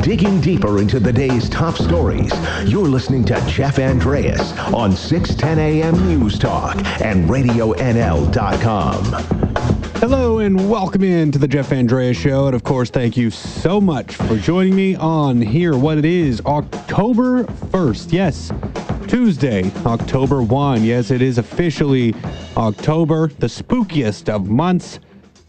Digging deeper into the day's top stories, you're listening to Jeff Andreas on 610 AM News Talk and RadioNL.com. Hello and welcome in to the Jeff Andreas Show. And of course, thank you so much for joining me on here. What it is, October 1st. Yes, Tuesday, October 1. Yes, it is officially October, the spookiest of months.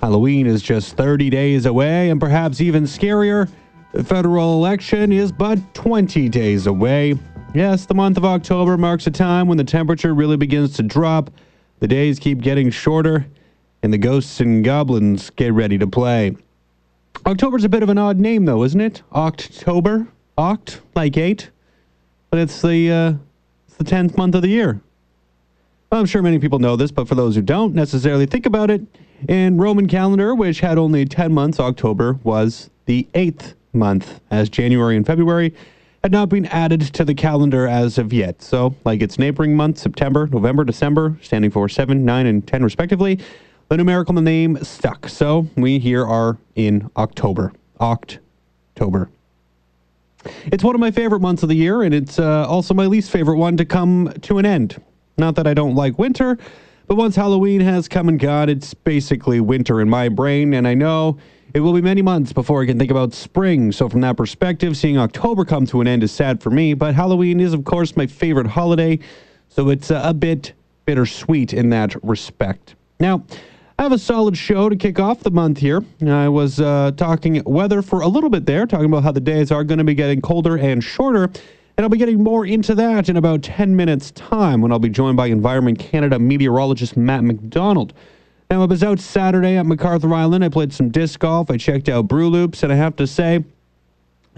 Halloween is just 30 days away, and perhaps even scarier, the federal election is but 20 days away. Yes, the month of October marks a time when the temperature really begins to drop, the days keep getting shorter, and the ghosts and goblins get ready to play. October's a bit of an odd name, though, isn't it? October? Oct, like eight? But it's the, uh, it's the 10th month of the year. Well, I'm sure many people know this, but for those who don't necessarily think about it, in Roman calendar, which had only 10 months, October was the eighth month, as January and February had not been added to the calendar as of yet. So, like its neighboring months, September, November, December, standing for 7, 9, and 10 respectively, the numerical in the name stuck. So, we here are in October. October. It's one of my favorite months of the year, and it's uh, also my least favorite one to come to an end. Not that I don't like winter, but once Halloween has come and gone, it's basically winter in my brain, and I know it will be many months before I can think about spring. So, from that perspective, seeing October come to an end is sad for me. But Halloween is, of course, my favorite holiday. So, it's a bit bittersweet in that respect. Now, I have a solid show to kick off the month here. I was uh, talking weather for a little bit there, talking about how the days are going to be getting colder and shorter. And I'll be getting more into that in about 10 minutes' time when I'll be joined by Environment Canada meteorologist Matt McDonald. Now, I was out Saturday at MacArthur Island. I played some disc golf. I checked out Brew Loops, and I have to say,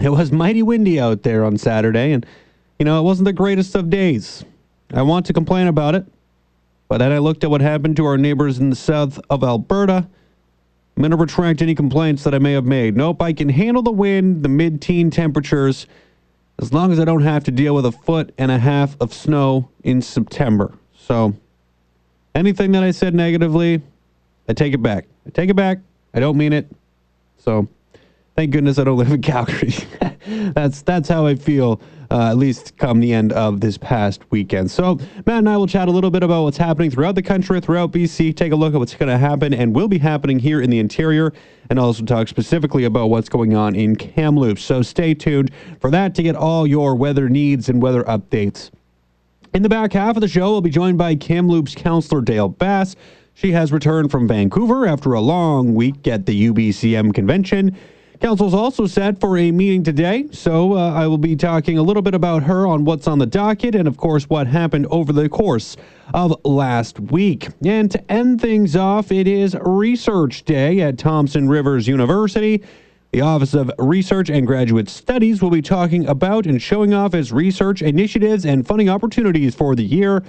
it was mighty windy out there on Saturday. And, you know, it wasn't the greatest of days. I want to complain about it, but then I looked at what happened to our neighbors in the south of Alberta. I'm going to retract any complaints that I may have made. Nope, I can handle the wind, the mid teen temperatures, as long as I don't have to deal with a foot and a half of snow in September. So, anything that I said negatively, I take it back. I take it back. I don't mean it. So, thank goodness I don't live in Calgary. that's that's how I feel. Uh, at least come the end of this past weekend. So, Matt and I will chat a little bit about what's happening throughout the country, throughout BC, take a look at what's going to happen and will be happening here in the interior, and also talk specifically about what's going on in Kamloops. So, stay tuned for that to get all your weather needs and weather updates. In the back half of the show, we'll be joined by Kamloops Councillor Dale Bass. She has returned from Vancouver after a long week at the UBCM convention. Council's also set for a meeting today, so uh, I will be talking a little bit about her on what's on the docket and, of course, what happened over the course of last week. And to end things off, it is Research Day at Thompson Rivers University. The Office of Research and Graduate Studies will be talking about and showing off its research initiatives and funding opportunities for the year.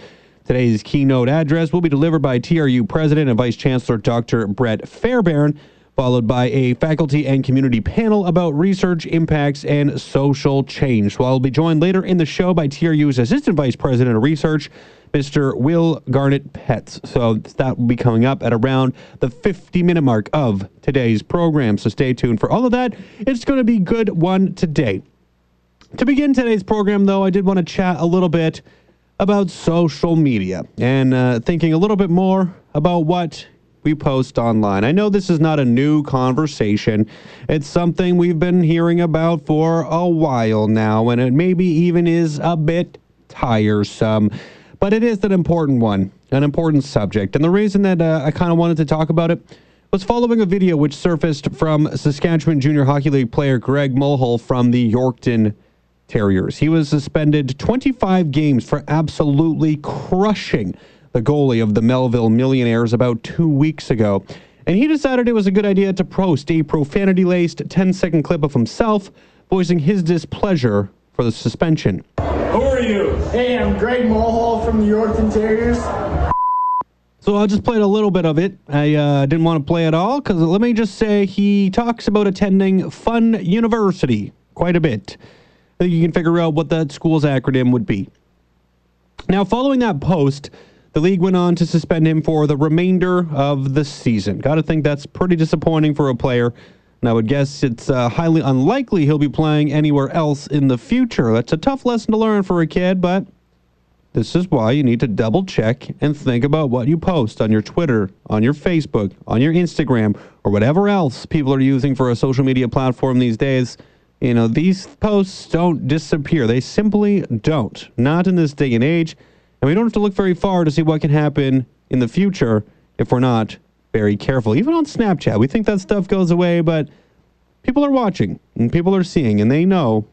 Today's keynote address will be delivered by TRU President and Vice Chancellor Dr. Brett Fairbairn, followed by a faculty and community panel about research impacts and social change. So I'll be joined later in the show by TRU's Assistant Vice President of Research, Mr. Will Garrett-Petts. So that will be coming up at around the 50 minute mark of today's program. So stay tuned for all of that. It's going to be good one today. To begin today's program, though, I did want to chat a little bit about social media and uh, thinking a little bit more about what we post online. I know this is not a new conversation. It's something we've been hearing about for a while now, and it maybe even is a bit tiresome. But it is an important one, an important subject. And the reason that uh, I kind of wanted to talk about it was following a video which surfaced from Saskatchewan Junior Hockey League player Greg Mulhall from the Yorkton Terriers. He was suspended 25 games for absolutely crushing the goalie of the Melville Millionaires about two weeks ago. And he decided it was a good idea to post a profanity laced 10 second clip of himself voicing his displeasure for the suspension. Who are you? Hey, I'm Greg Mulhall from the Yorkton Terriers. So I just played a little bit of it. I uh, didn't want to play it all because let me just say he talks about attending Fun University quite a bit. I think you can figure out what that school's acronym would be. Now, following that post, the league went on to suspend him for the remainder of the season. Got to think that's pretty disappointing for a player And I would guess it's uh, highly unlikely he'll be playing anywhere else in the future. That's a tough lesson to learn for a kid, but this is why you need to double check and think about what you post on your Twitter, on your Facebook, on your Instagram, or whatever else people are using for a social media platform these days. You know, these posts don't disappear. They simply don't. Not in this day and age. And we don't have to look very far to see what can happen in the future if we're not very careful. Even on Snapchat, we think that stuff goes away, but people are watching and people are seeing and they know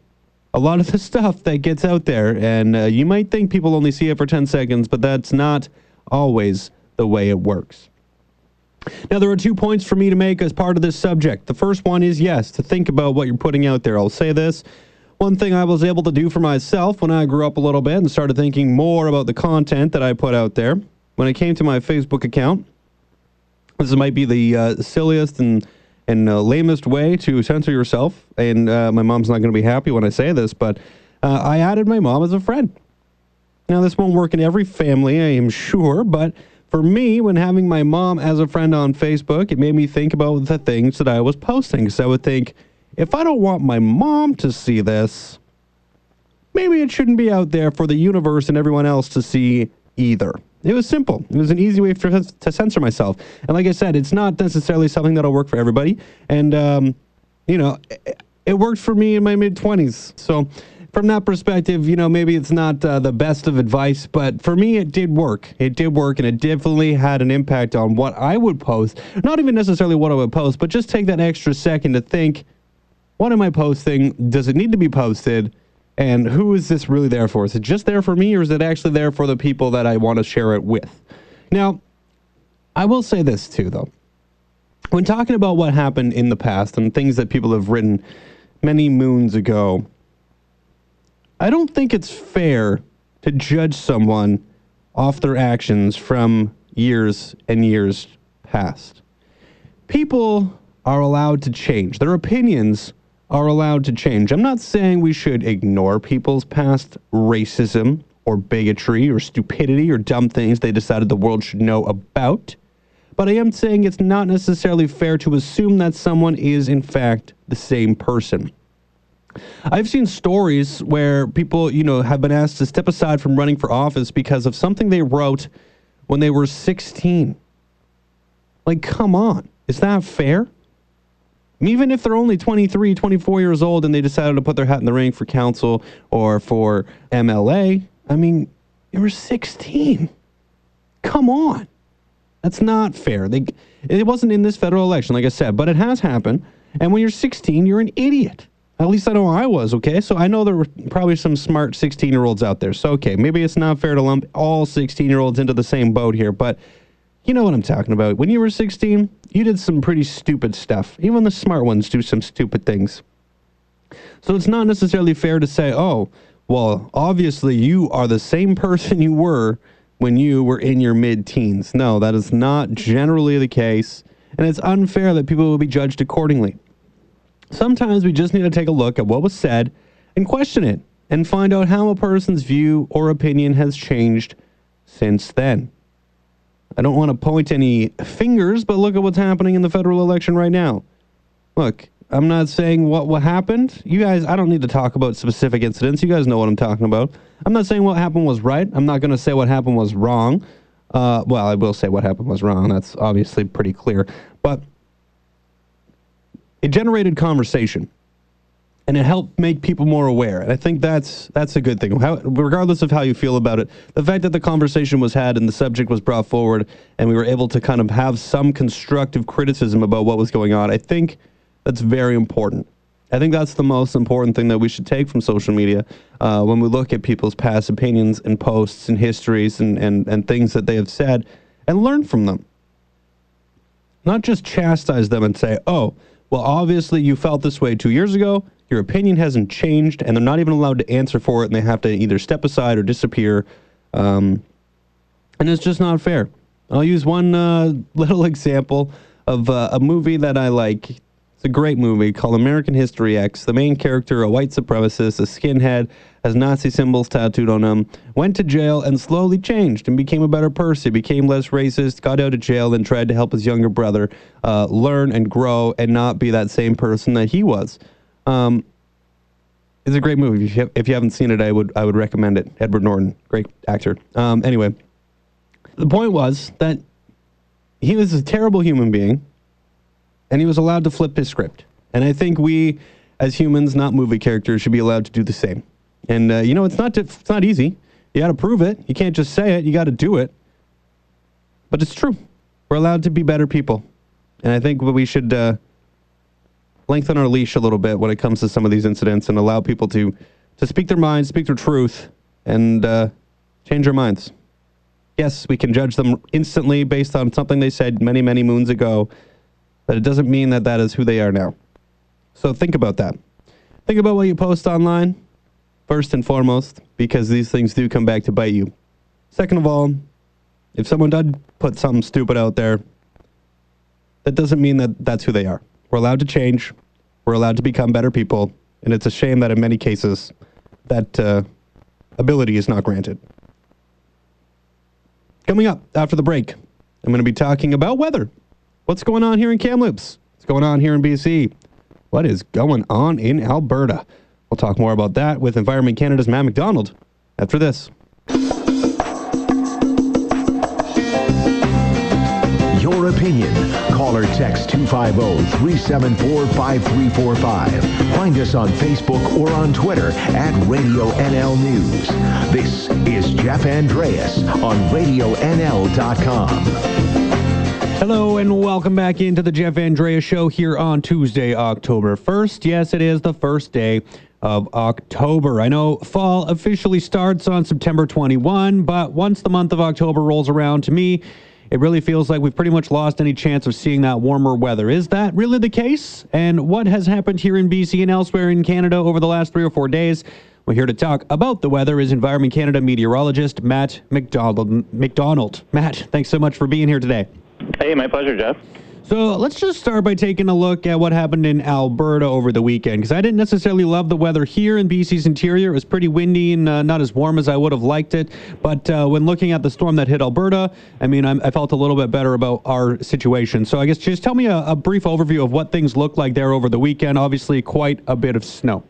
a lot of the stuff that gets out there. And uh, you might think people only see it for 10 seconds, but that's not always the way it works. Now, there are two points for me to make as part of this subject. The first one is yes, to think about what you're putting out there. I'll say this. One thing I was able to do for myself when I grew up a little bit and started thinking more about the content that I put out there, when it came to my Facebook account, this might be the uh, silliest and and uh, lamest way to censor yourself. And uh, my mom's not going to be happy when I say this, but uh, I added my mom as a friend. Now, this won't work in every family, I am sure, but for me, when having my mom as a friend on Facebook, it made me think about the things that I was posting. So I would think, if I don't want my mom to see this, maybe it shouldn't be out there for the universe and everyone else to see either. It was simple. It was an easy way for, to censor myself. And like I said, it's not necessarily something that'll work for everybody. And, um, you know, it, it, worked for me in my mid 20s. So, from that perspective, you know, maybe it's not uh, the best of advice, but for me, it did work. It did work, and it definitely had an impact on what I would post. Not even necessarily what I would post, but just take that extra second to think what am I posting? Does it need to be posted? And who is this really there for? Is it just there for me, or is it actually there for the people that I want to share it with? Now, I will say this too, though. When talking about what happened in the past and things that people have written many moons ago, I don't think it's fair to judge someone off their actions from years and years past. People are allowed to change. Their opinions are allowed to change. I'm not saying we should ignore people's past racism or bigotry or stupidity or dumb things they decided the world should know about. But I am saying it's not necessarily fair to assume that someone is, in fact, the same person. I've seen stories where people, you know, have been asked to step aside from running for office because of something they wrote when they were 16. Like, come on. Is that fair? Even if they're only 23, 24 years old and they decided to put their hat in the ring for council or for MLA, I mean, you were 16. Come on. That's not fair. They, it wasn't in this federal election, like I said, but it has happened. And when you're 16, you're an idiot. At least I know I was, okay? So I know there were probably some smart 16 year olds out there. So, okay, maybe it's not fair to lump all 16 year olds into the same boat here, but you know what I'm talking about. When you were 16, you did some pretty stupid stuff. Even the smart ones do some stupid things. So it's not necessarily fair to say, oh, well, obviously you are the same person you were when you were in your mid teens. No, that is not generally the case. And it's unfair that people will be judged accordingly. Sometimes we just need to take a look at what was said and question it and find out how a person's view or opinion has changed since then. I don't want to point any fingers, but look at what's happening in the federal election right now. Look, I'm not saying what what happened. You guys, I don't need to talk about specific incidents. You guys know what I'm talking about. I'm not saying what happened was right. I'm not going to say what happened was wrong. Uh, well, I will say what happened was wrong. That's obviously pretty clear. But it generated conversation and it helped make people more aware. And I think that's that's a good thing. How, regardless of how you feel about it, the fact that the conversation was had and the subject was brought forward, and we were able to kind of have some constructive criticism about what was going on, I think that's very important. I think that's the most important thing that we should take from social media uh, when we look at people's past opinions and posts and histories and, and, and things that they have said and learn from them. Not just chastise them and say, oh, well, obviously you felt this way two years ago your opinion hasn't changed, and they're not even allowed to answer for it, and they have to either step aside or disappear. Um, and it's just not fair. I'll use one uh, little example of uh, a movie that I like. It's a great movie called American History X. The main character, a white supremacist, a skinhead, has Nazi symbols tattooed on him, went to jail and slowly changed and became a better person, became less racist, got out of jail, and tried to help his younger brother uh, learn and grow and not be that same person that he was. Um, it's a great movie. If you, have, if you haven't seen it, I would I would recommend it. Edward Norton, great actor. Um, anyway, the point was that he was a terrible human being and he was allowed to flip his script. And I think we, as humans, not movie characters, should be allowed to do the same. And uh, you know, it's not it's not easy. You got to prove it. You can't just say it. You got to do it. But it's true. We're allowed to be better people, and I think we should uh, lengthen our leash a little bit when it comes to some of these incidents and allow people to to speak their minds, speak their truth, and uh, change their minds. Yes, we can judge them instantly based on something they said many, many moons ago but it doesn't mean that that is who they are now. So think about that. Think about what you post online, first and foremost, because these things do come back to bite you. Second of all, if someone did put something stupid out there, that doesn't mean that that's who they are. We're allowed to change. We're allowed to become better people. And it's a shame that in many cases, that uh, ability is not granted. Coming up after the break, I'm going to be talking about weather. What's going on here in Kamloops? What's going on here in BC? What is going on in Alberta? We'll talk more about that with Environment Canada's Matt McDonald after this. Your opinion. Call or text 250-374-5345. Find us on Facebook or on Twitter at Radio NL News. This is Jeff Andreas on RadioNL.com. Hello and welcome back into the Jeff Andreas Show here on Tuesday, October 1st. Yes, it is the first day of October. I know fall officially starts on September 21, but once the month of October rolls around, to me, it really feels like we've pretty much lost any chance of seeing that warmer weather. Is that really the case? And what has happened here in BC and elsewhere in Canada over the last three or four days? We're here to talk about the weather is Environment Canada meteorologist Matt McDonald. McDonald. Matt, thanks so much for being here today. Hey, my pleasure, Jeff. So let's just start by taking a look at what happened in Alberta over the weekend because I didn't necessarily love the weather here in BC's interior. It was pretty windy and uh, not as warm as I would have liked it. But uh, when looking at the storm that hit Alberta, I mean, I'm, i felt a little bit better about our situation. So I guess just tell me a, a brief overview of what things looked like there over the weekend. Obviously, quite a bit of snow.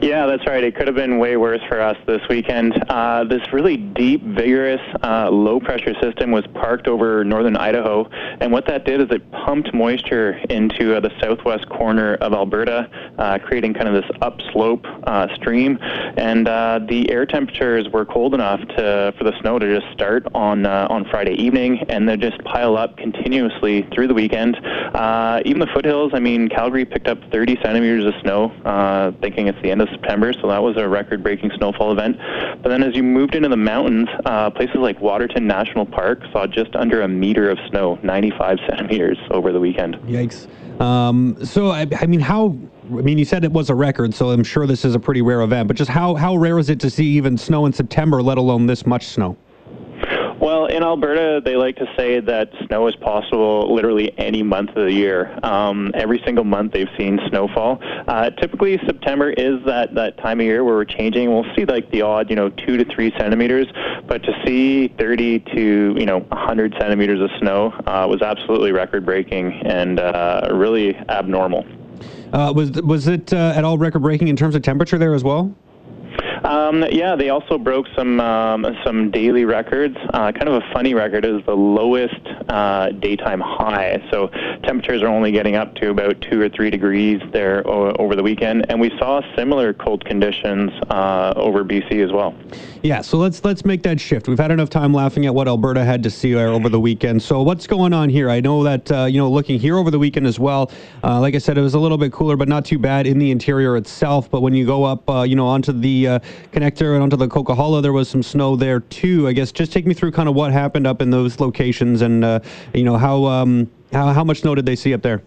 Yeah, that's right. It could have been way worse for us this weekend. Uh, this really deep, vigorous, uh, low pressure system was parked over northern Idaho, and what that did is it pumped moisture into uh, the southwest corner of Alberta, uh, creating kind of this upslope uh, stream. And uh, the air temperatures were cold enough to for the snow to just start on on Friday evening, and then just pile up continuously through the weekend. even the foothills. I mean, Calgary picked up 30 centimeters of snow, thinking it's the end of September, so that was a record-breaking snowfall event. But then as you moved into the mountains, uh, places like Waterton National Park saw just under a meter of snow, 95 centimeters over the weekend. Yikes. Um, so, I, I mean, how I mean, you said it was a record, so I'm sure this is a pretty rare event. But just how how rare is it to see even snow in September, let alone this much snow? Well, in Alberta, they like to say that snow is possible literally any month of the year. Um, every single month they've seen snowfall. Uh, typically, September is that, that time of year where we're changing. We'll see like the odd, you know, two to three centimeters, but to see 30 to, you know, 100 centimeters of snow uh, was absolutely record breaking and uh, really abnormal. Uh, was was it uh, at all record breaking in terms of temperature there as well? Um, yeah, they also broke some um, some daily records. Uh, kind of a funny record is the lowest uh, daytime high. So temperatures are only getting up to about two or three degrees there o- over the weekend, and we saw similar cold conditions uh, over BC as well. Yeah, so let's let's make that shift. We've had enough time laughing at what Alberta had to see over the weekend. So what's going on here? I know that uh, you know looking here over the weekend as well. Uh, like I said, it was a little bit cooler, but not too bad in the interior itself. But when you go up, uh, you know, onto the connector and onto the Coquihalla, there was some snow there too. I guess just take me through kind of what happened up in those locations and uh, you know how um, how how much snow did they see up there?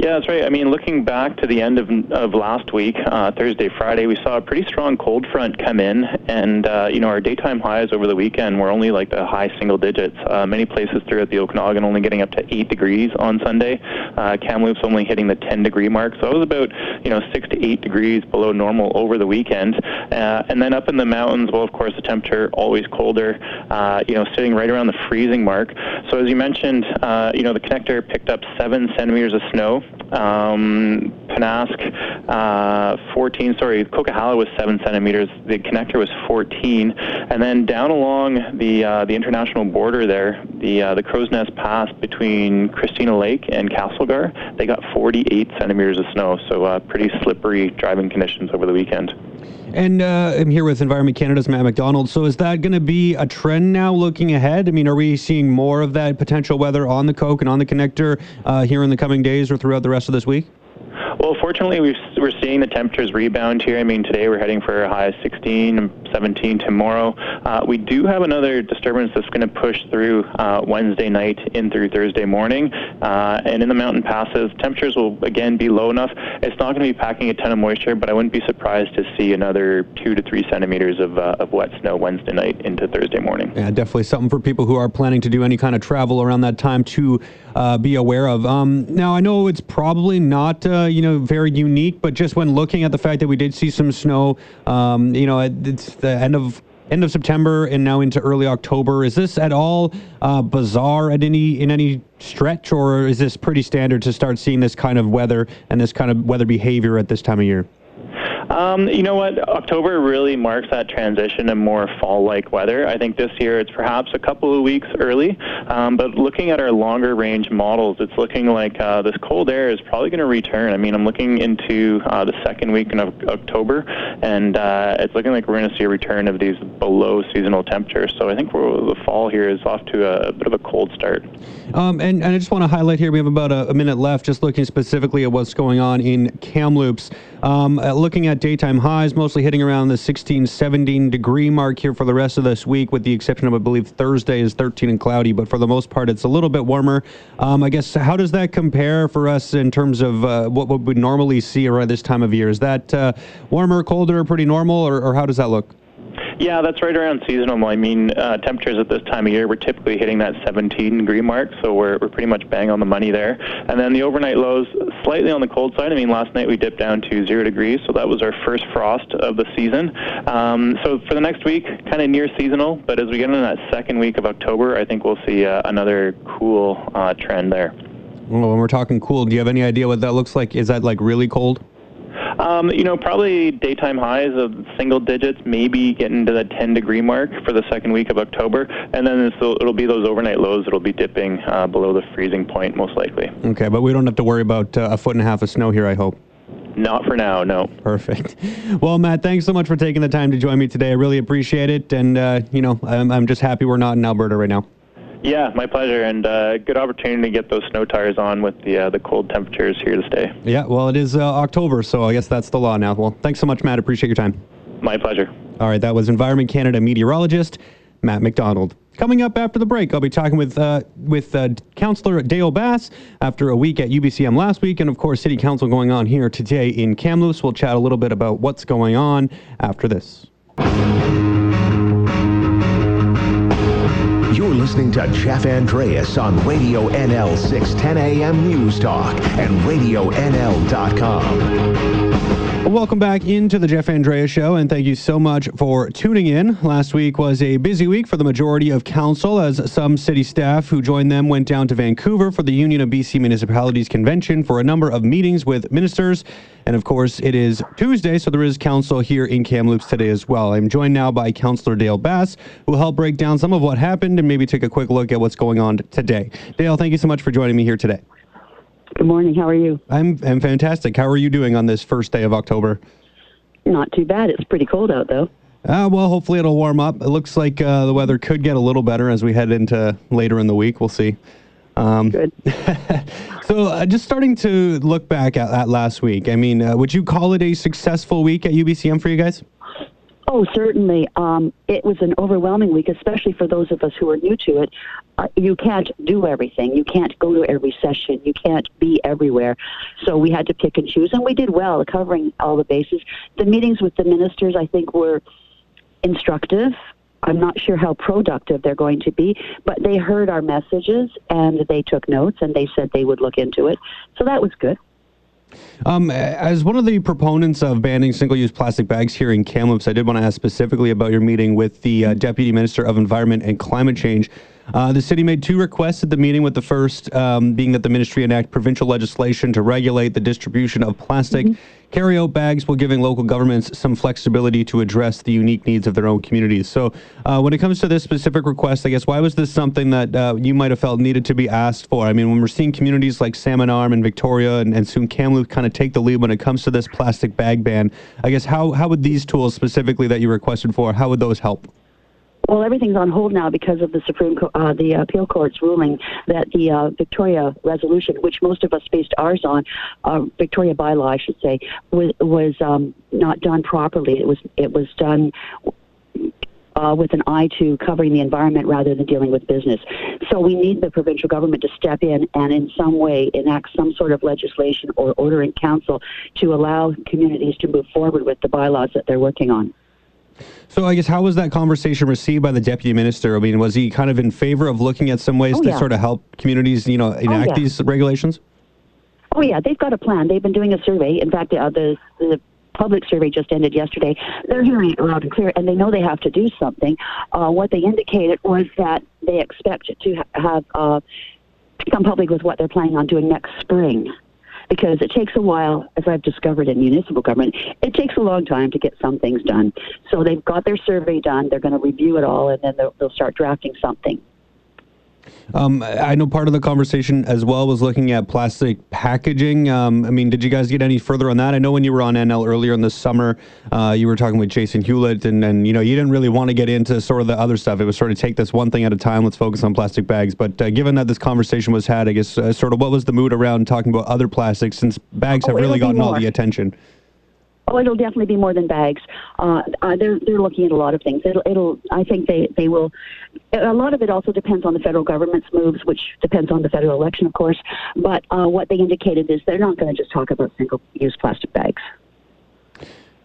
Yeah, that's right. I mean, looking back to the end of, of last week, uh, Thursday, Friday, we saw a pretty strong cold front come in, and uh, you know our daytime highs over the weekend were only like the high single digits. Uh, many places throughout the Okanagan only getting up to eight degrees on Sunday. Uh, Kamloops only hitting the 10 degree mark, so it was about you know six to eight degrees below normal over the weekend. Uh, and then up in the mountains, well, of course, the temperature always colder. Uh, you know, sitting right around the freezing mark. So as you mentioned, uh, you know the connector picked up seven centimeters of snow um, Pennask, uh, 14. Sorry, Coquihalla was seven centimeters. The connector was 14, and then down along the uh, the international border there, the uh, the Crow's Nest Pass between Christina Lake and Castlegar, they got 48 centimeters of snow. So uh, pretty slippery driving conditions over the weekend. And uh, I'm here with Environment Canada's Matt McDonald. So is that going to be a trend now looking ahead? I mean, are we seeing more of that potential weather on the Coke and on the connector uh, here in the coming days or throughout the rest of this week? Well, fortunately, we are seeing the temperatures rebound here. I mean, today we're heading for a high of 16, 17 tomorrow. Uh, we do have another disturbance that's going to push through uh, Wednesday night in through Thursday morning. Uh, and in the mountain passes, temperatures will again be low enough. It's not going to be packing a ton of moisture, but I wouldn't be surprised to see another two to three centimeters of, uh, of wet snow Wednesday night into Thursday morning. Yeah, definitely something for people who are planning to do any kind of travel around that time to uh, be aware of. Um, now, I know it's probably not, uh, you know, very unique, but just when looking at the fact that we did see some snow, um, you know, it's the end of end of September and now into early October. Is this at all uh, bizarre at any in any stretch, or is this pretty standard to start seeing this kind of weather and this kind of weather behavior at this time of year? Um, you know what? October really marks that transition to more fall-like weather. I think this year it's perhaps a couple of weeks early, um, but looking at our longer range models, it's looking like uh, this cold air is probably going to return. I mean, I'm looking into uh, the second week in October, and uh, it's looking like we're going to see a return of these below seasonal temperatures. So I think the fall here is off to a, a bit of a cold start. Um, and, and, I just want to highlight here, we have about a, a, minute left, just looking specifically at what's going on in Kamloops. Um, uh, looking at daytime highs, mostly hitting around the 16, 17 degree mark here for the rest of this week, with the exception of, I believe, Thursday is 13 and cloudy, but for the most part, it's a little bit warmer. Um, I guess, how does that compare for us in terms of uh, what, what we normally see around this time of year? Is that uh, warmer, colder, pretty normal, or, or how does that look? Yeah, that's right around seasonal. I mean, uh, temperatures at this time of year, we're typically hitting that 17 degree mark, so we're, we're pretty much bang on the money there. And then the overnight lows, slightly on the cold side. I mean, last night we dipped down to zero degrees, so that was our first frost of the season. Um, so for the next week, kind of near seasonal, but as we get into that second week of October, I think we'll see uh, another cool uh, trend there. Well, when we're talking cool, do you have any idea what that looks like? Is that like really cold? Um, you know, probably daytime highs of single digits, maybe getting to the 10 degree mark for the second week of October, and then it'll be those overnight lows that'll be dipping uh, below the freezing point most likely. Okay, but we don't have to worry about uh, a foot and a half of snow here, I hope. Not for now, no. Perfect. Well, Matt, thanks so much for taking the time to join me today. I really appreciate it, and uh, you know, I'm, I'm just happy we're not in Alberta right now. Yeah, my pleasure, and uh, good opportunity to get those snow tires on with the uh, the cold temperatures here to stay. Yeah, well, it is uh, October, so I guess that's the law now. Well, thanks so much, Matt. Appreciate your time. My pleasure. All right, that was Environment Canada meteorologist Matt McDonald. Coming up after the break, I'll be talking with uh, with uh, Councillor Dale Bass after a week at UBCM last week, and of course, City Council going on here today in Kamloops. We'll chat a little bit about what's going on after this. Listening to Jeff Andreas on Radio NL 610 AM News Talk and RadioNL.com. Welcome back into the Jeff Andreas Show, and thank you so much for tuning in. Last week was a busy week for the majority of council, as some city staff who joined them went down to Vancouver for the Union of BC Municipalities Convention for a number of meetings with ministers and of course, it is Tuesday, so there is council here in Kamloops today as well. I'm joined now by Councillor Dale Bass, who will help break down some of what happened and maybe take a quick look at what's going on today. Dale, thank you so much for joining me here today. Good morning. How are you? I'm, I'm fantastic. How are you doing on this first day of October? Not too bad. It's pretty cold out, though. Uh, well, hopefully it'll warm up. It looks like uh, the weather could get a little better as we head into later in the week. We'll see. Um, Good. so, uh, just starting to look back at, at last week, I mean, uh, would you call it a successful week at UBCM for you guys? Oh, certainly. Um, it was an overwhelming week, especially for those of us who are new to it. Uh, you can't do everything. You can't go to every session. You can't be everywhere. So we had to pick and choose, and we did well covering all the bases. The meetings with the ministers, I think, were instructive. I'm not sure how productive they're going to be, but they heard our messages and they took notes and they said they would look into it. So that was good. Um, as one of the proponents of banning single-use plastic bags here in Kamloops, I did want to ask specifically about your meeting with the uh, Deputy Minister of Environment and Climate Change. Uh, the city made two requests at the meeting, with the first um, being that the ministry enact provincial legislation to regulate the distribution of plastic mm-hmm. carry-out bags while giving local governments some flexibility to address the unique needs of their own communities. So, uh, when it comes to this specific request, I guess why was this something that uh, you might have felt needed to be asked for? I mean, when we're seeing communities like Salmon Arm and Victoria and, and soon Kamloops kind of take the lead when it comes to this plastic bag ban, I guess how how would these tools specifically that you requested for, how would those help? Well, everything's on hold now because of the Supreme, Co- uh, the appeal court's ruling that the uh, Victoria resolution, which most of us based ours on, uh, Victoria bylaw, I should say, was was um, not done properly. It was it was done. Uh, with an eye to covering the environment rather than dealing with business. So we need the provincial government to step in and in some way enact some sort of legislation or order in council to allow communities to move forward with the bylaws that they're working on. So I guess how was that conversation received by the deputy minister? I mean, was he kind of in favor of looking at some ways oh, to yeah. sort of help communities, you know, oh, enact oh, yeah. these regulations? Oh yeah, they've got a plan. They've been doing a survey. In fact, uh, the the public survey just ended yesterday. They're hearing it loud and clear, and they know they have to do something. Uh, what they indicated was that they expect to ha- have uh, come public with what they're planning on doing next spring because it takes a while, as I've discovered in municipal government, it takes a long time to get some things done. So they've got their survey done, they're going to review it all, and then they'll, they'll start drafting something. Um, I know part of the conversation as well was looking at plastic packaging. Um, I mean, did you guys get any further on that? I know when you were on NL earlier in the summer, uh, you were talking with Jason Hewlett, and, and you know you didn't really want to get into sort of the other stuff. It was sort of take this one thing at a time. Let's focus on plastic bags. But uh, given that this conversation was had, I guess uh, sort of what was the mood around talking about other plastics since bags oh, have really gotten all the attention. Oh, it'll definitely be more than bags. Uh, uh, they're they're looking at a lot of things. It'll, it'll I think they they will. A lot of it also depends on the federal government's moves, which depends on the federal election, of course. But uh, what they indicated is they're not going to just talk about single-use plastic bags.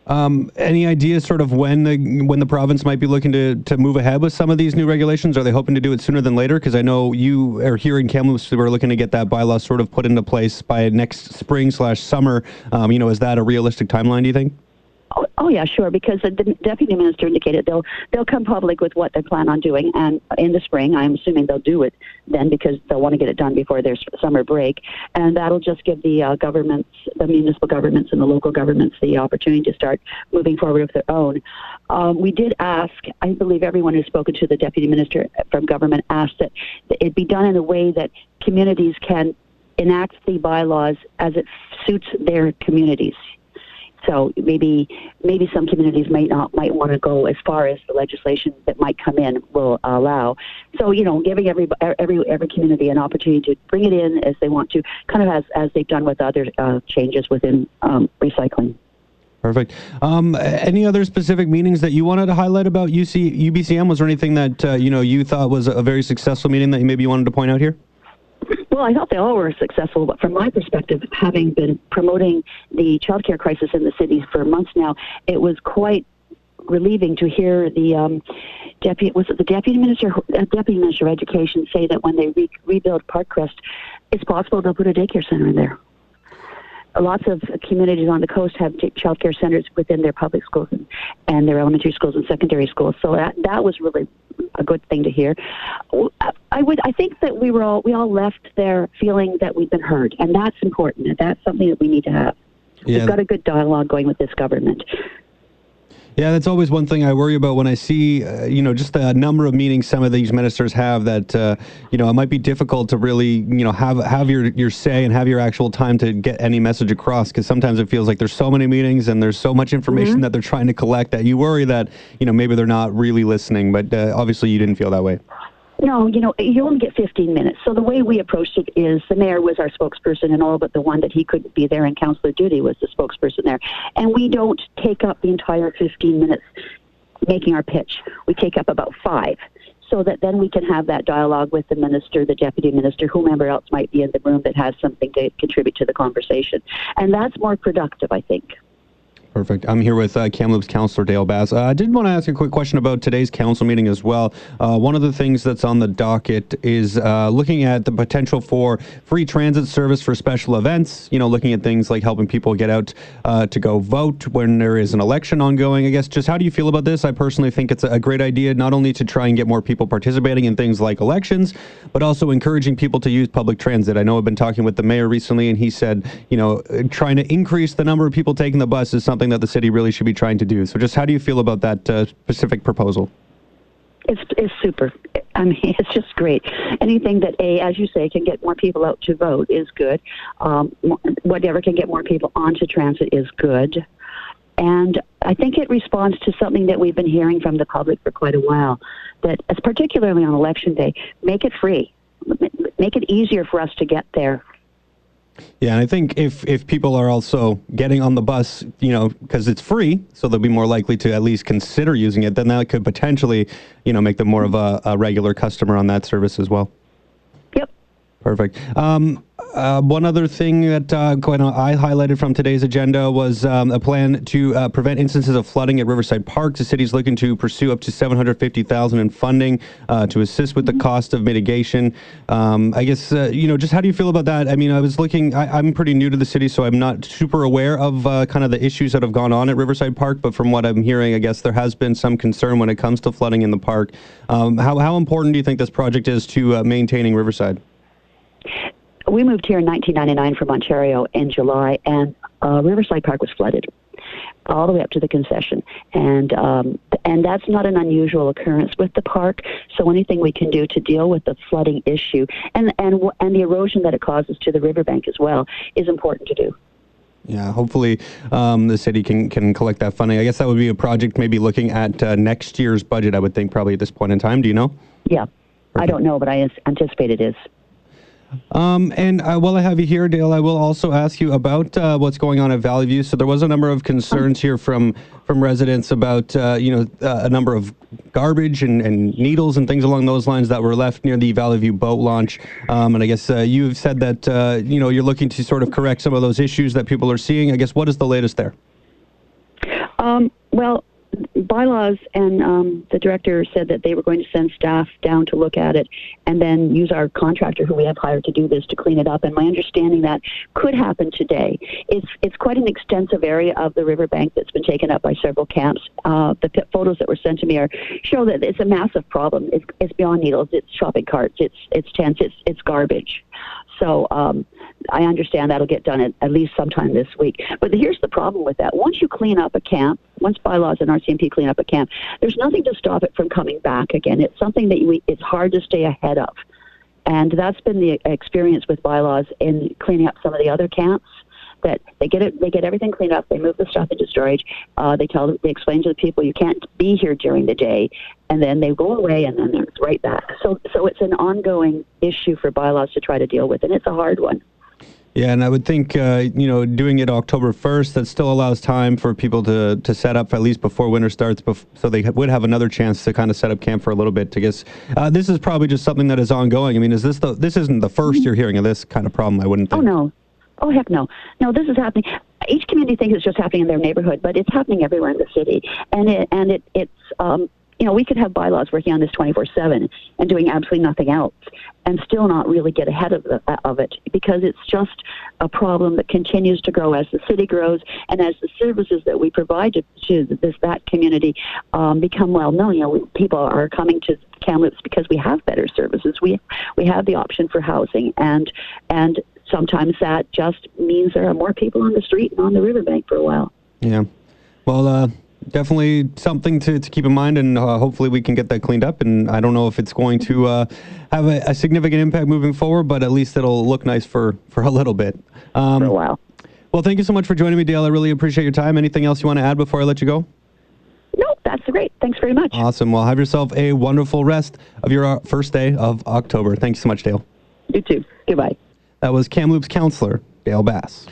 Um, any ideas, sort of when the when the province might be looking to, to move ahead with some of these new regulations? Are they hoping to do it sooner than later? Because I know you are here in Kamloops. We're looking to get that bylaw sort of put into place by next spring slash summer. Um, you know, is that a realistic timeline? Do you think? Oh, oh, yeah, sure. Because the deputy minister indicated they'll they'll come public with what they plan on doing, and in the spring, I'm assuming they'll do it then because they'll want to get it done before their summer break, and that'll just give the uh, governments, the municipal governments, and the local governments the opportunity to start moving forward with their own. Um, we did ask, I believe everyone who's spoken to the deputy minister from government asked that it be done in a way that communities can enact the bylaws as it suits their communities. So maybe maybe some communities might not might want to go as far as the legislation that might come in will allow. So you know, giving every every every community an opportunity to bring it in as they want to, kind of as as they've done with other uh, changes within um, recycling. Perfect. Um, any other specific meetings that you wanted to highlight about UC UBCM? Was there anything that uh, you know you thought was a very successful meeting that maybe you wanted to point out here? Well, I thought they all were successful, but from my perspective, having been promoting the child care crisis in the city for months now, it was quite relieving to hear the um, deputy was it the deputy minister uh, deputy minister of education say that when they re- rebuild Parkcrest, it's possible they'll put a daycare center in there lots of communities on the coast have child care centers within their public schools and, and their elementary schools and secondary schools. So that that was really a good thing to hear. I would I think that we were all we all left there feeling that we've been heard, and that's important. And that's something that we need to have. Yeah. We've got a good dialogue going with this government. Yeah, that's always one thing I worry about when I see, uh, you know, just the number of meetings some of these ministers have. That uh, you know, it might be difficult to really, you know, have have your your say and have your actual time to get any message across. Because sometimes it feels like there's so many meetings and there's so much information mm-hmm. that they're trying to collect that you worry that you know maybe they're not really listening. But uh, obviously, you didn't feel that way. No, you know, you only get 15 minutes. So the way we approached it is the mayor was our spokesperson and all, but the one that he couldn't be there and Councillor Dudy was the spokesperson there. And we don't take up the entire 15 minutes making our pitch. We take up about five so that then we can have that dialogue with the minister, the deputy minister, whomever else might be in the room that has something to contribute to the conversation. And that's more productive, I think. Perfect. I'm here with uh, Kamloops Councillor Dale Bass. Uh, I did want to ask a quick question about today's council meeting as well. Uh, one of the things that's on the docket is uh, looking at the potential for free transit service for special events. You know, looking at things like helping people get out uh, to go vote when there is an election ongoing. I guess just how do you feel about this? I personally think it's a great idea, not only to try and get more people participating in things like elections, but also encouraging people to use public transit. I know I've been talking with the mayor recently, and he said, you know, trying to increase the number of people taking the bus is something that the city really should be trying to do. So, just how do you feel about that uh, specific proposal? It's, it's super. I mean, it's just great. Anything that a, as you say, can get more people out to vote is good. Um, whatever can get more people onto transit is good. And I think it responds to something that we've been hearing from the public for quite a while. That, as particularly on election day, make it free, make it easier for us to get there yeah, and I think if if people are also getting on the bus, you know, because it's free, so they'll be more likely to at least consider using it. Then that could potentially, you know, make them more of a, a regular customer on that service as well. Perfect. Um, uh, one other thing that uh, I highlighted from today's agenda was um, a plan to uh, prevent instances of flooding at Riverside Park. The city is looking to pursue up to 750,000 in funding uh, to assist with the cost of mitigation. Um, I guess uh, you know, just how do you feel about that? I mean, I was looking. I, am pretty new to the city, so I'm not super aware of uh, kind of the issues that have gone on at Riverside Park. But from what I'm hearing, I guess there has been some concern when it comes to flooding in the park. Um, how how important do you think this project is to maintaining Riverside? We moved here in 1999 from Ontario in July, and uh, Riverside Park was flooded all the way up to the concession, and um, and that's not an unusual occurrence with the park. So anything we can do to deal with the flooding issue and and and the erosion that it causes to the riverbank as well is important to do. Yeah, hopefully um, the city can can collect that funding. I guess that would be a project maybe looking at uh, next year's budget. I would think probably at this point in time. Do you know? Yeah, Perfect. I don't know, but I anticipate it is. Um, and uh, while I have you here, Dale, I will also ask you about uh, what's going on at Valley View. So there was a number of concerns here from from residents about uh, you know uh, a number of garbage and, and needles and things along those lines that were left near the Valley View boat launch. Um, and I guess uh, you've said that uh, you know you're looking to sort of correct some of those issues that people are seeing. I guess what is the latest there? Um, well, bylaws and um, the director said that they were going to send staff down to look at it and then use our contractor who we have hired to do this to clean it up. And my understanding that could happen today. It's it's quite an extensive area of the riverbank that's been taken up by several camps. Uh, the photos that were sent to me are show that it's a massive problem. It's, it's beyond needles. It's shopping carts. It's it's tents. It's it's garbage. So um, I understand that'll get done at, at least sometime this week. But here's the problem with that. Once you clean up a camp, once bylaws and RCMP clean up a camp, there's nothing to stop it from coming back again. It's something that we, it's hard to stay ahead of. And that's been the experience with bylaws in cleaning up some of the other camps that they get it, they get everything cleaned up, they move the stuff into storage. Uh, they tell, they explain to the people you can't be here during the day, and then they go away, and then they're right back. So, so it's an ongoing issue for bylaws to try to deal with, and it's a hard one. Yeah, and I would think uh, you know doing it October first that still allows time for people to to set up at least before winter starts, bef- so they would have another chance to kind of set up camp for a little bit. To guess uh, this is probably just something that is ongoing. I mean, is this the this isn't the first you're hearing of this kind of problem? I wouldn't. Think. Oh no, oh heck no, no, this is happening. Each community thinks it's just happening in their neighborhood, but it's happening everywhere in the city, and it and it it's um, you know, we could have bylaws working on this 24 7 and doing absolutely nothing else and still not really get ahead of, the, of it because it's just a problem that continues to grow as the city grows and as the services that we provide to, to this, that community um, become well known. You know, people are coming to Kamloops because we have better services. We, we have the option for housing and, and sometimes that just means there are more people on the street and on the riverbank for a while. Yeah. Well, uh, definitely something to, to keep in mind, and uh, hopefully we can get that cleaned up. And I don't know if it's going to uh, have a, a, significant impact moving forward, but at least it'll look nice for, for a little bit. Um, for a while. Well, thank you so much for joining me, Dale. I really appreciate your time. Anything else you want to add before I let you go? No, that's great. Thanks very much. Awesome. Well, have yourself a wonderful rest of your uh, first day of October. Thank you so much, Dale. You too. Goodbye. That was Kamloops counselor Dale Bass.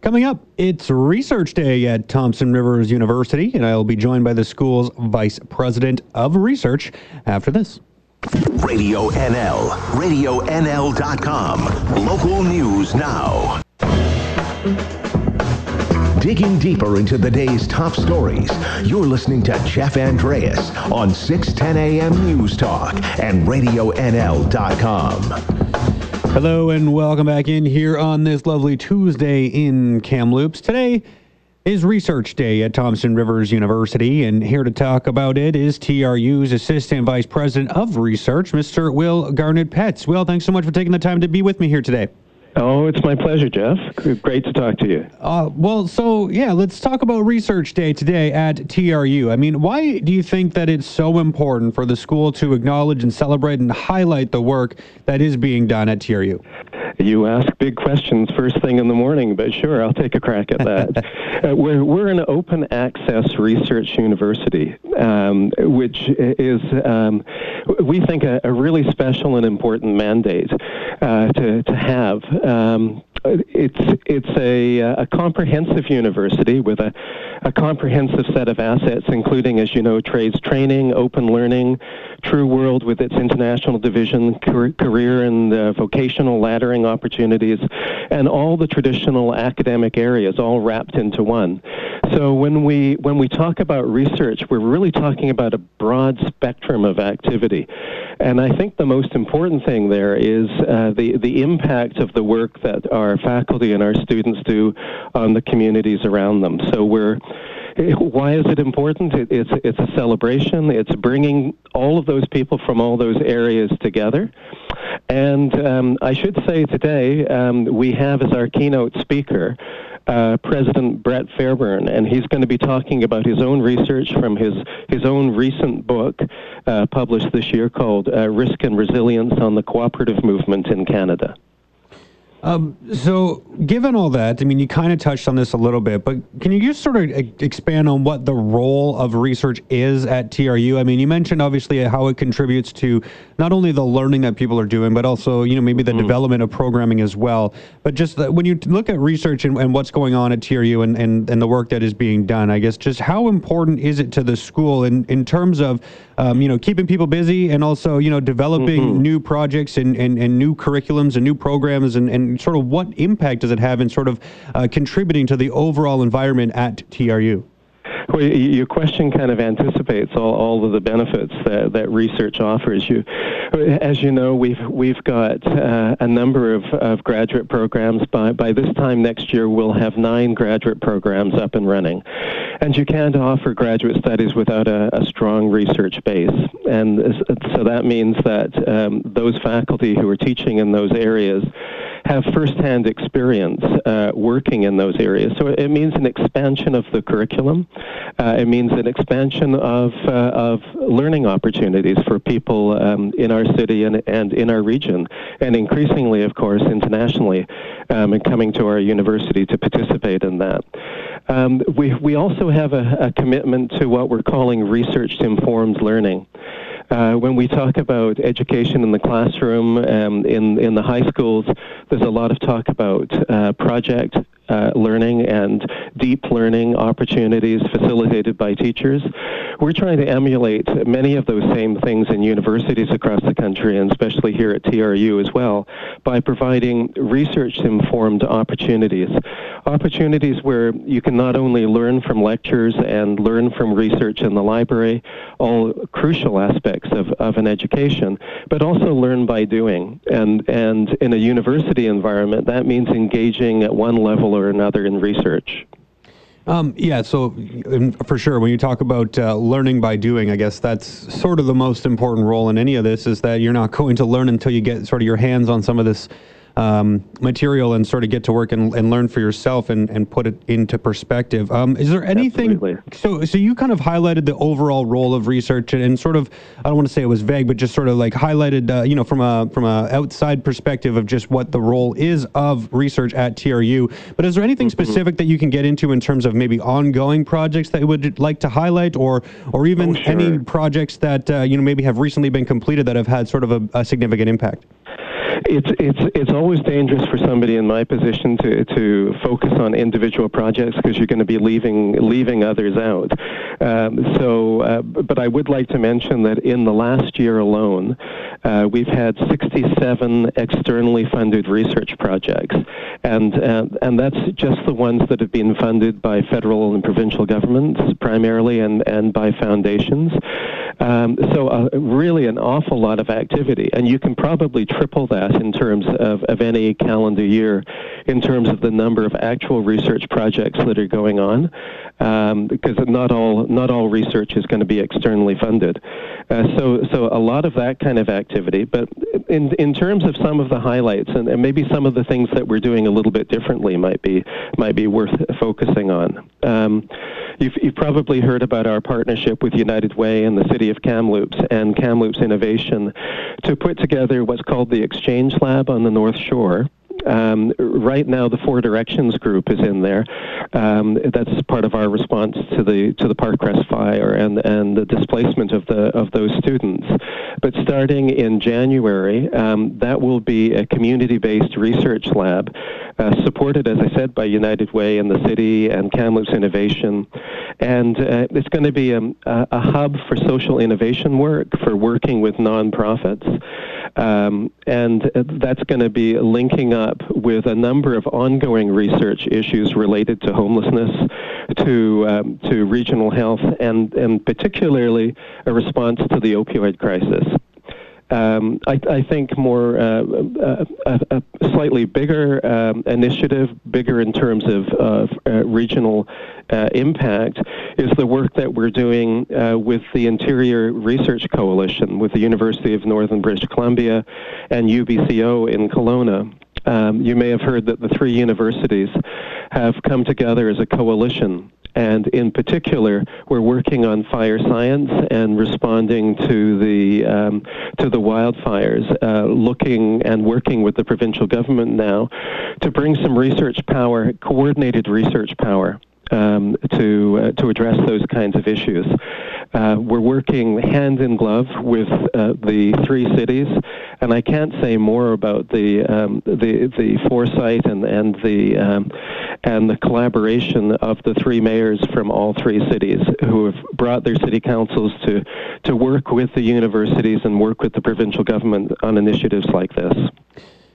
Coming up, it's Research Day at Thompson Rivers University, and I'll be joined by the school's Vice President of Research after this. Radio NL, RadioNL.com. Local news now. Digging deeper into the day's top stories, you're listening to Jeff Andreas on 610 AM News Talk and RadioNL.com. Hello and welcome back in here on this lovely Tuesday in Kamloops. Today is Research Day at Thompson Rivers University, and here to talk about it is TRU's Assistant Vice President of Research, Mr. Will Garrett-Petts. Will, thanks so much for taking the time to be with me here today. Oh, it's my pleasure, Jeff. Great to talk to you. Uh, well, so yeah, let's talk about Research Day today at TRU. I mean, why do you think that it's so important for the school to acknowledge and celebrate and highlight the work that is being done at TRU? You ask big questions first thing in the morning, but sure, I'll take a crack at that. uh, we're, we're an open access research university, um, which is, um, we think, a, a, really special and important mandate uh, to, to have. Um, it's it's a, a comprehensive university with a, a comprehensive set of assets, including, as you know, trades training, open learning, TRU World with its international division, career and uh, vocational laddering opportunities, and all the traditional academic areas all wrapped into one. So when we when we talk about research, we're really talking about a broad spectrum of activity, and I think the most important thing there is uh, the the impact of the work that our faculty and our students do on the communities around them. So we're why is it important? It, it's it's a celebration. It's bringing all of those people from all those areas together. And um, I should say today um, we have as our keynote speaker uh, President Brett Fairbairn, and he's going to be talking about his own research from his his own recent book uh, published this year called uh, "Risk and Resilience on the Cooperative Movement in Canada." Um, so, given all that, I mean, you kind of touched on this a little bit, but can you just sort of expand on what the role of research is at TRU? I mean, you mentioned obviously how it contributes to not only the learning that people are doing, but also, you know, maybe the mm. development of programming as well. But just the, when you look at research and, and, what's going on at TRU and, and, and the work that is being done, I guess just how important is it to the school in, in terms of, um, you know, keeping people busy and also, you know, developing mm-hmm. new projects and, and, and new curriculums and new programs and, and sort of what impact does it have in sort of uh, contributing to the overall environment at TRU? Well, your question kind of anticipates all, all of the benefits that, that research offers you. As you know, we've we've got uh, a number of, of graduate programs. By by this time next year, we'll have nine graduate programs up and running, and you can't offer graduate studies without a, a strong research base. And so that means that um, those faculty who are teaching in those areas have firsthand experience uh, working in those areas. So it means an expansion of the curriculum. Uh, it means an expansion of, uh, of learning opportunities for people um, in our city and, and in our region, and increasingly, of course, internationally, um, and coming to our university to participate in that. Um, we, we also have a, a commitment to what we're calling research informed learning. Uh, when we talk about education in the classroom um, in in the high schools, there's a lot of talk about uh, project uh, learning and deep learning opportunities facilitated by teachers. We're trying to emulate many of those same things in universities across the country, and especially here at TRU as well, by providing research informed opportunities. Opportunities where you can not only learn from lectures and learn from research in the library, all crucial aspects of, of an education, but also learn by doing. And, and in a university environment, that means engaging at one level or another in research. Um, yeah, so for sure, when you talk about uh, learning by doing, I guess that's sort of the most important role in any of this is that you're not going to learn until you get sort of your hands on some of this um, material and sort of get to work and, and learn for yourself and, and put it into perspective. Um, is there anything? Absolutely. So, so you kind of highlighted the overall role of research and, and, sort of I don't want to say it was vague, but just sort of like highlighted, uh, you know, from a from a outside perspective of just what the role is of research at TRU. But is there anything mm-hmm. specific that you can get into in terms of maybe ongoing projects that you would like to highlight, or or even oh, sure. any projects that uh, you know maybe have recently been completed that have had sort of a, a significant impact? It's it's it's always dangerous for somebody in my position to to focus on individual projects because you're going to be leaving leaving others out. Um, so, uh, but I would like to mention that in the last year alone, uh, we've had 67 externally funded research projects, and uh, and that's just the ones that have been funded by federal and provincial governments primarily, and and by foundations. Um, so, uh, really, an awful lot of activity, and you can probably triple that in terms of, of any calendar year, in terms of the number of actual research projects that are going on, um, because not all not all research is going to be externally funded. Uh, so, so a lot of that kind of activity. But in in terms of some of the highlights, and, and maybe some of the things that we're doing a little bit differently, might be might be worth focusing on. Um, you've, you've probably heard about our partnership with United Way and the City of Kamloops and Kamloops Innovation to put together what's called the Exchange Lab on the North Shore. Um, right now, the Four Directions group is in there. Um, that's part of our response to the to the Parkcrest fire and and the displacement of the of those students. But starting in January, um, that will be a community-based research lab, uh, supported, as I said, by United Way and the city and Kamloops Innovation, and uh, it's going to be a, a hub for social innovation work for working with nonprofits. Um, and that's going to be linking up with a number of ongoing research issues related to homelessness, to um, to regional health, and and particularly a response to the opioid crisis. Um, I, I, think more uh, a, a, slightly bigger um, initiative, bigger in terms of, of uh, regional uh, impact, is the work that we're doing uh, with the Interior Research Coalition, with the University of Northern British Columbia and UBCO in Kelowna. Um, you may have heard that the three universities have come together as a coalition and in particular, we're working on fire science and responding to the um, to the wildfires, uh, looking and working with the provincial government now to bring some research power, coordinated research power um, to uh, to address those kinds of issues. Uh, we're working hand in glove with uh, the three cities, and I can't say more about the um, the the foresight and and the um, and the collaboration of the three mayors from all three cities who have brought their city councils to to work with the universities and work with the provincial government on initiatives like this.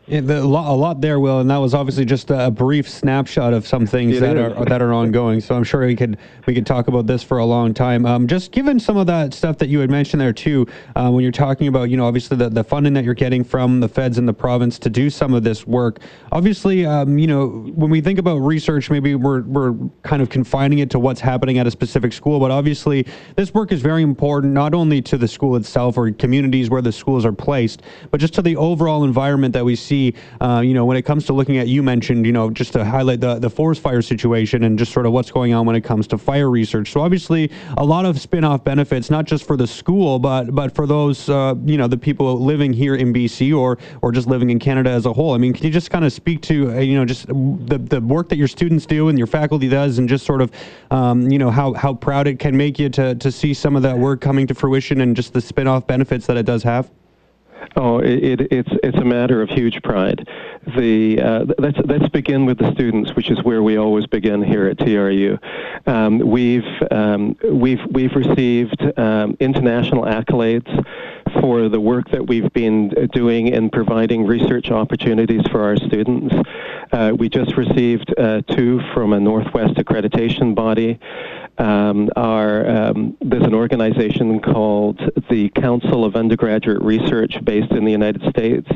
Yeah, the, a, lot, a lot there, Will, and that was obviously just a brief snapshot of some things it that is. are that are ongoing. So I'm sure we could we could talk about this for a long time. Um, just given some of that stuff that you had mentioned there too, uh, when you're talking about you know obviously the, the funding that you're getting from the feds and the province to do some of this work. Obviously, um, you know when we think about research, maybe we're we're kind of confining it to what's happening at a specific school, but obviously this work is very important not only to the school itself or communities where the schools are placed, but just to the overall environment that we see see, uh, you know, when it comes to looking at, you mentioned, you know, just to highlight the, the forest fire situation and just sort of what's going on when it comes to fire research. So obviously a lot of spin-off benefits, not just for the school, but but for those, uh, you know, the people living here in BC or or just living in Canada as a whole. I mean, can you just kind of speak to, uh, you know, just the, the work that your students do and your faculty does and just sort of, um, you know, how, how proud it can make you to, to see some of that work coming to fruition and just the spin-off benefits that it does have? Oh, it, it, it's it's a matter of huge pride. The uh, let's let's begin with the students, which is where we always begin here at TRU. Um, we've um, we've we've received um, international accolades for the work that we've been doing in providing research opportunities for our students. Uh, we just received uh, two from a Northwest accreditation body. Um, our, um, there's an organization called the Council of Undergraduate Research based in the United States,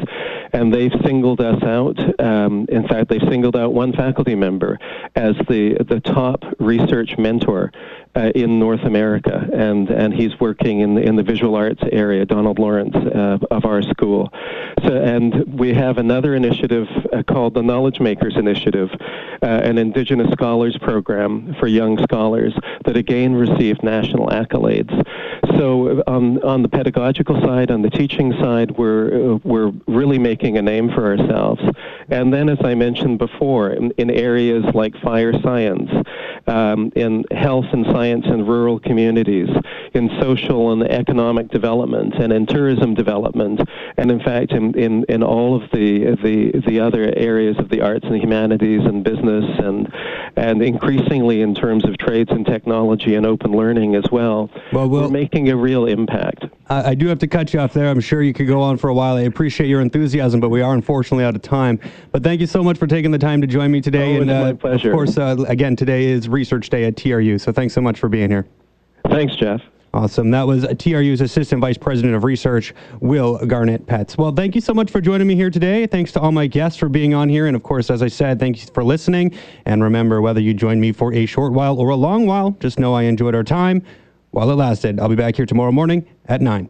and they've singled us out. Um, in fact, they've singled out one faculty member as the, the top research mentor uh, in North America, and, and he's working in the, in the visual arts area, Donald Lawrence uh, of our school. So, and we have another initiative uh, called the Knowledge Makers Initiative, an Indigenous Scholars Program for young scholars that again received national accolades. So um, on the pedagogical side, on the teaching side, we're, uh, we're really making a name for ourselves. And then, as I mentioned before, in, in areas like fire science, um, in health and science in rural communities, in social and economic development and in tourism development, and in fact in, in, in all of the, the the other areas of the arts and humanities and business and and increasingly in terms of trades and technology and open learning as well. Well, we'll we're making a real impact. I, I do have to cut you off there. I'm sure you could go on for a while. I appreciate your enthusiasm, but we are unfortunately out of time. But thank you so much for taking the time to join me today. Oh, and it's my uh, pleasure. Of course, uh, again, today is Research Day at TRU, so thanks so much for being here. Thanks, Jeff. Awesome. That was TRU's Assistant Vice President of Research, Will Garrett-Petts. Well, thank you so much for joining me here today. Thanks to all my guests for being on here. And of course, as I said, thank you for listening. And remember, whether you join me for a short while or a long while, just know I enjoyed our time while it lasted. I'll be back here tomorrow morning at 9.